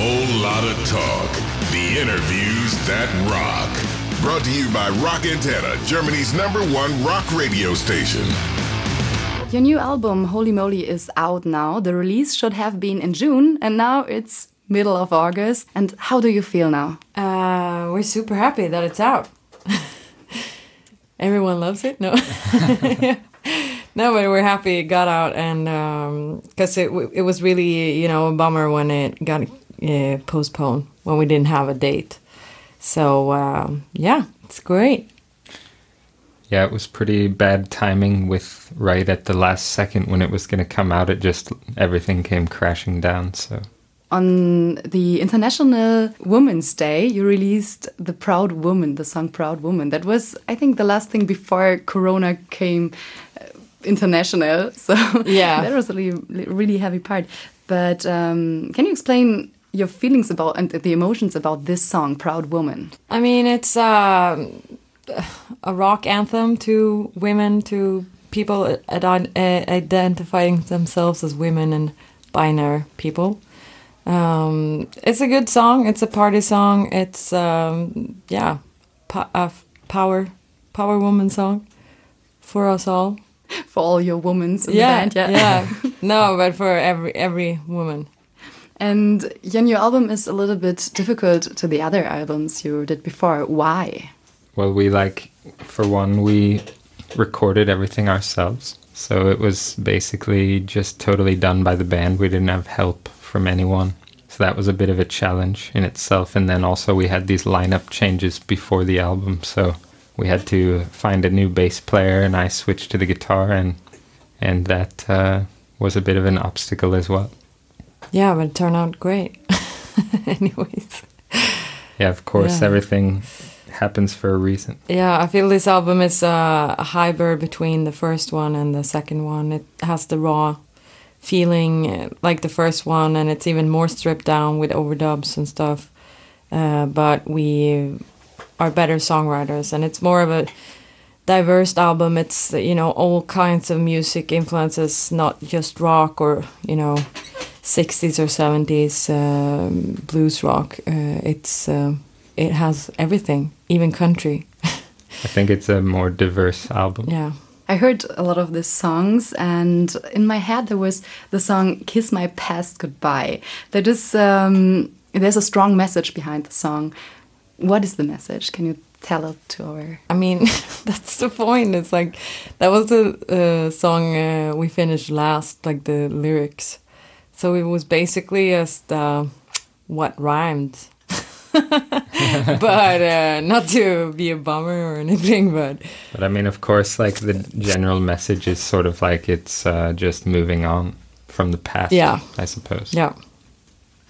whole lot of talk. The interviews that rock. Brought to you by Rock Antenne, Germany's number one rock radio station. Your new album, Holy Moly, is out now. The release should have been in June, and now it's middle of August. And how do you feel now? Uh, we're super happy that it's out. Everyone loves it. No, no, but we're happy it got out, and because it it was really you know a bummer when it got uh, postponed when we didn't have a date. So um, yeah, it's great. Yeah, it was pretty bad timing with right at the last second when it was going to come out. It just everything came crashing down. So On the International Women's Day, you released the Proud Woman, the song Proud Woman. That was, I think, the last thing before Corona came uh, international. So Yeah. that was a really, really heavy part. But um, can you explain your feelings about and the emotions about this song, Proud Woman? I mean, it's um a rock anthem to women, to people ident- uh, identifying themselves as women and binary people. Um, it's a good song. It's a party song. It's um, yeah, po- power power woman song for us all. For all your women in yeah, the band, yeah. no, but for every every woman. And your new album is a little bit difficult to the other albums you did before. Why? well, we like for one we recorded everything ourselves. So it was basically just totally done by the band. We didn't have help from anyone. So that was a bit of a challenge in itself. And then also we had these lineup changes before the album. So we had to find a new bass player and I switched to the guitar and and that uh, was a bit of an obstacle as well. Yeah, but it turned out great. Anyways. Yeah, of course, Yeah. everything happens for a reason. Yeah, I feel this album is uh, a hybrid between the first one and the second one. It has the raw feeling like the first one, and it's even more stripped down with overdubs and stuff. Uh, but we are better songwriters, and it's more of a diverse album. It's you know all kinds of music influences, not just rock or you know. 60s or 70s um, blues rock. Uh, it's uh, it has everything, even country. I think it's a more diverse album. Yeah. I heard a lot of these songs, and in my head there was the song "Kiss My Past Goodbye." That is, um, there's a strong message behind the song. What is the message? Can you tell it to our? I mean, that's the point. It's like that was the uh, song uh, we finished last, like the lyrics. So it was basically just uh, what rhymed. but uh, not to be a bummer or anything, but But I mean, of course, like the general message is sort of like it's uh, just moving on from the past. Yeah. I suppose. yeah. Oh,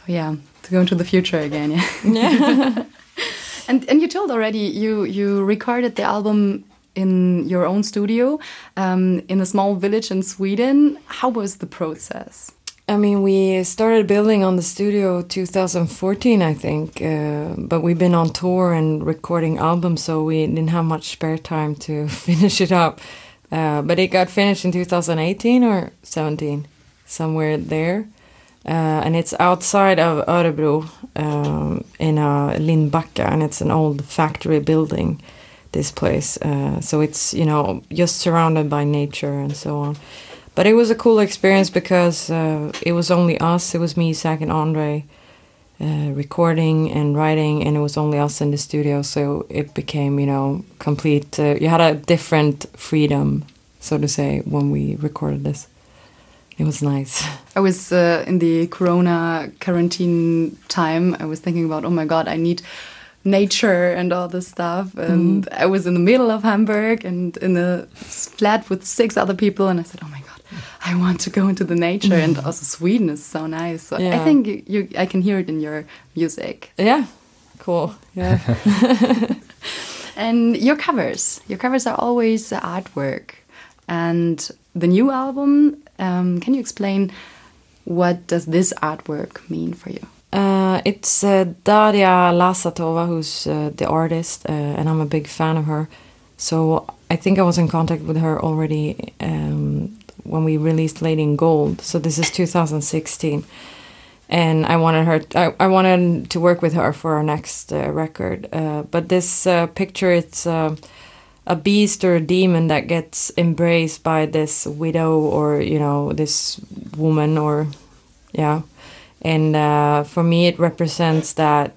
yeah, to go into the future again. Yeah. Yeah. And and you told already you you recorded the album in your own studio um, in a small village in Sweden. How was the process? I mean, we started building on the studio 2014, I think, uh, but we've been on tour and recording albums, so we didn't have much spare time to finish it up. Uh, but it got finished in 2018 or 17, somewhere there. Uh, and it's outside of Örebro um, in uh, Lindbacka, and it's an old factory building, this place. Uh, so it's, you know, just surrounded by nature and so on. But it was a cool experience because uh, it was only us. It was me, Zack, and Andre uh, recording and writing, and it was only us in the studio. So it became, you know, complete. Uh, you had a different freedom, so to say, when we recorded this. It was nice. I was uh, in the Corona quarantine time. I was thinking about, oh my god, I need nature and all this stuff. And I was in the middle of Hamburg and in a flat with six other people, and I said, oh my god, I want to go into the nature. and also Sweden is so nice. So I think you, you, I can hear it in your music. Yeah, cool. Yeah. And your covers, your covers are always artwork. And the new album, um, can you explain what does this artwork mean for you? Uh, it's uh, Daria Hlazatova who's uh, the artist, uh, and I'm a big fan of her. So I think I was in contact with her already um, when we released Lady in Gold. So this is 2016. and I wanted her. I, I wanted to work with her for our next uh, record. Uh, but this uh, picture, it's uh, a beast or a demon that gets embraced by this widow or you know this woman or yeah. And uh, for me, it represents that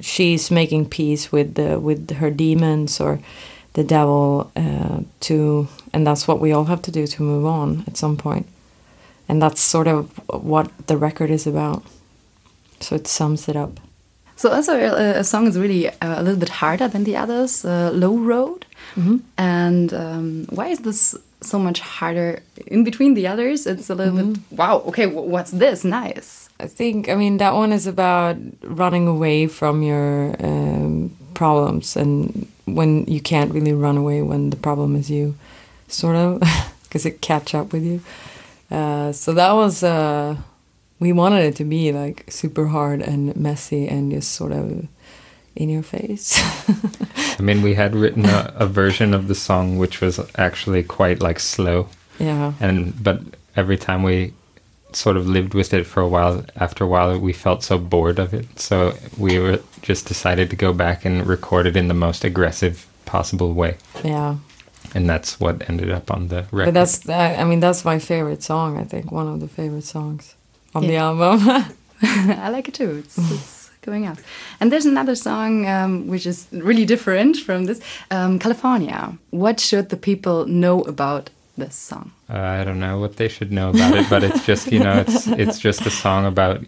she's making peace with the with her demons or the devil uh, to, and that's what we all have to do to move on at some point. And that's sort of what the record is about. So it sums it up. So also a, a song is really uh, a little bit harder than the others, uh, Low Road. Mm -hmm. And um, why is this so much harder in between the others? It's a little mm -hmm. bit wow. Okay, what's this? Nice. I think I mean that one is about running away from your um, problems and when you can't really run away when the problem is you, sort of, because it catch up with you. Uh, so that was uh, we wanted it to be like super hard and messy and just sort of in your face. I mean, we had written a, a, version of the song which was actually quite like slow. Yeah. And but every time we sort of lived with it for a while, after a while we felt so bored of it. So we were just decided to go back and record it in the most aggressive possible way. Yeah. And that's what ended up on the record. But that's I mean that's my favorite song. I think one of the favorite songs on yeah. the album. I like it too. It's, it's going out. And there's another song um, which is really different from this um, California. What should the people know about this song? Uh, I don't know what they should know about it, but it's just you know it's it's just a song about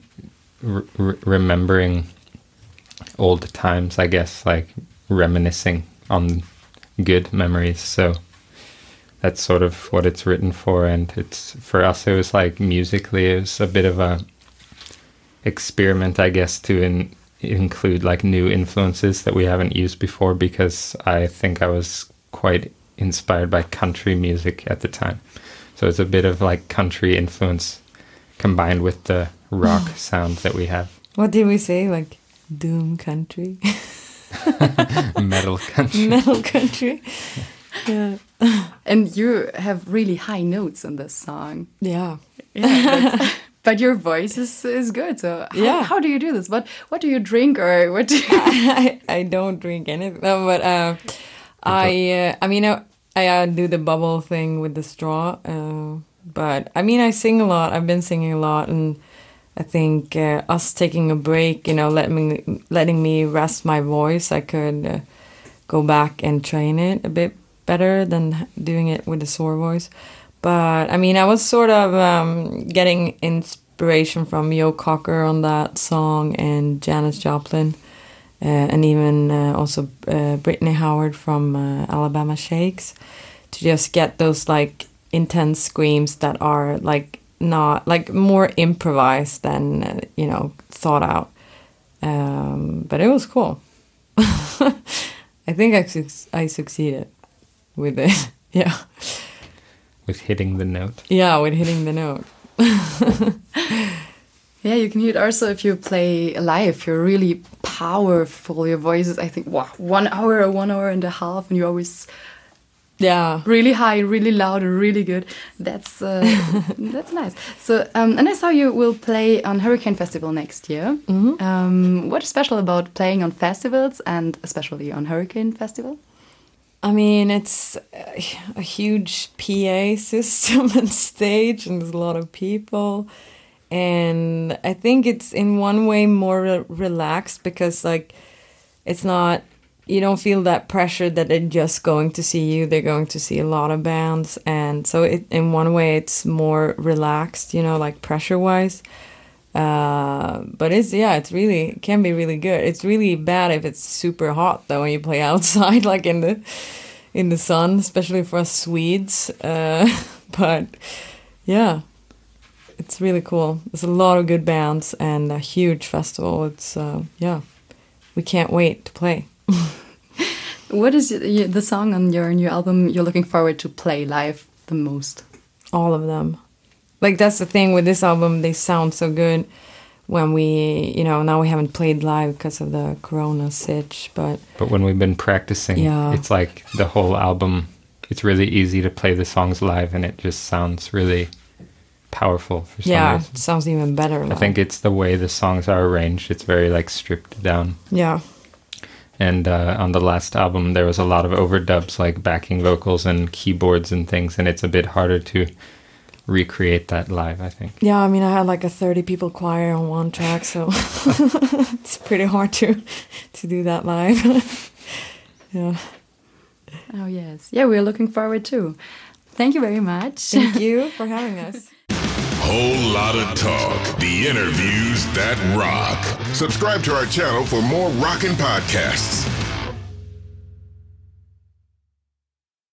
remembering old times, I guess, like reminiscing on good memories. So that's sort of what it's written for, and it's for us. It was like musically, it was a bit of a experiment, I guess, to in, include like new influences that we haven't used before because I think I was quite inspired by country music at the time. So it's a bit of like country influence combined with the rock sound that we have. What did we say? Like doom country? Metal country. Metal country. Yeah. and you have really high notes on this song. Yeah. Yeah. but your voice is, is good. So how, yeah, how do you do this? What what do you drink or what? Do you I, I don't drink anything. No, but uh, I uh, I mean I, I uh, do the bubble thing with the straw. Uh, but I mean I sing a lot. I've been singing a lot, and I think uh, us taking a break, you know, letting me letting me rest my voice, I could uh, go back and train it a bit better than doing it with a sore voice. But I mean, I was sort of um, getting inspiration from Joe Cocker on that song and Janis Joplin, uh, and even uh, also uh, Brittany Howard from uh, Alabama Shakes, to just get those like intense screams that are like not like more improvised than uh, you know thought out. Um, but it was cool. I think I, su- I succeeded with it. yeah. With hitting the note. Yeah, with hitting the note. yeah, you can hear it also if you play live. You're really powerful. Your voice is, I think, wow, one hour or one hour and a half, and you always yeah. Really high really loud really good. That's uh, that's nice. So um, and i saw you will play on hurricane festival next year. Mm -hmm. um, what is special about playing on festivals and especially on hurricane festival? I mean, it's a huge PA system and stage, and there's a lot of people. And I think it's in one way more re relaxed because, like, it's not, you don't feel that pressure that they're just going to see you. They're going to see a lot of bands. And so, it, in one way, it's more relaxed, you know, like pressure wise. Uh, but it's yeah, it's really it can be really good. It's really bad if it's super hot though when you play outside, like in the in the sun, especially for us Swedes. Uh, but yeah, it's really cool. There's a lot of good bands and a huge festival. It's uh, yeah, we can't wait to play. what is the song on your new album you're looking forward to play live the most? All of them like that's the thing with this album they sound so good when we you know now we haven't played live because of the corona sitch but but when we've been practicing yeah. it's like the whole album it's really easy to play the songs live and it just sounds really powerful for some Yeah, reason. it sounds even better. I live. think it's the way the songs are arranged. It's very like stripped down. Yeah. And uh, on the last album, there was a lot of overdubs, like backing vocals and keyboards and things, and it's a bit harder to recreate that live. I think. Yeah, I mean, I had like a 30 people choir on one track, so it's pretty hard to to do that live. yeah. Oh yes, yeah, we're looking forward too. Thank you very much. Thank you for having us. Whole lot of talk. The interviews that rock. Subscribe to our channel for more rockin' podcasts.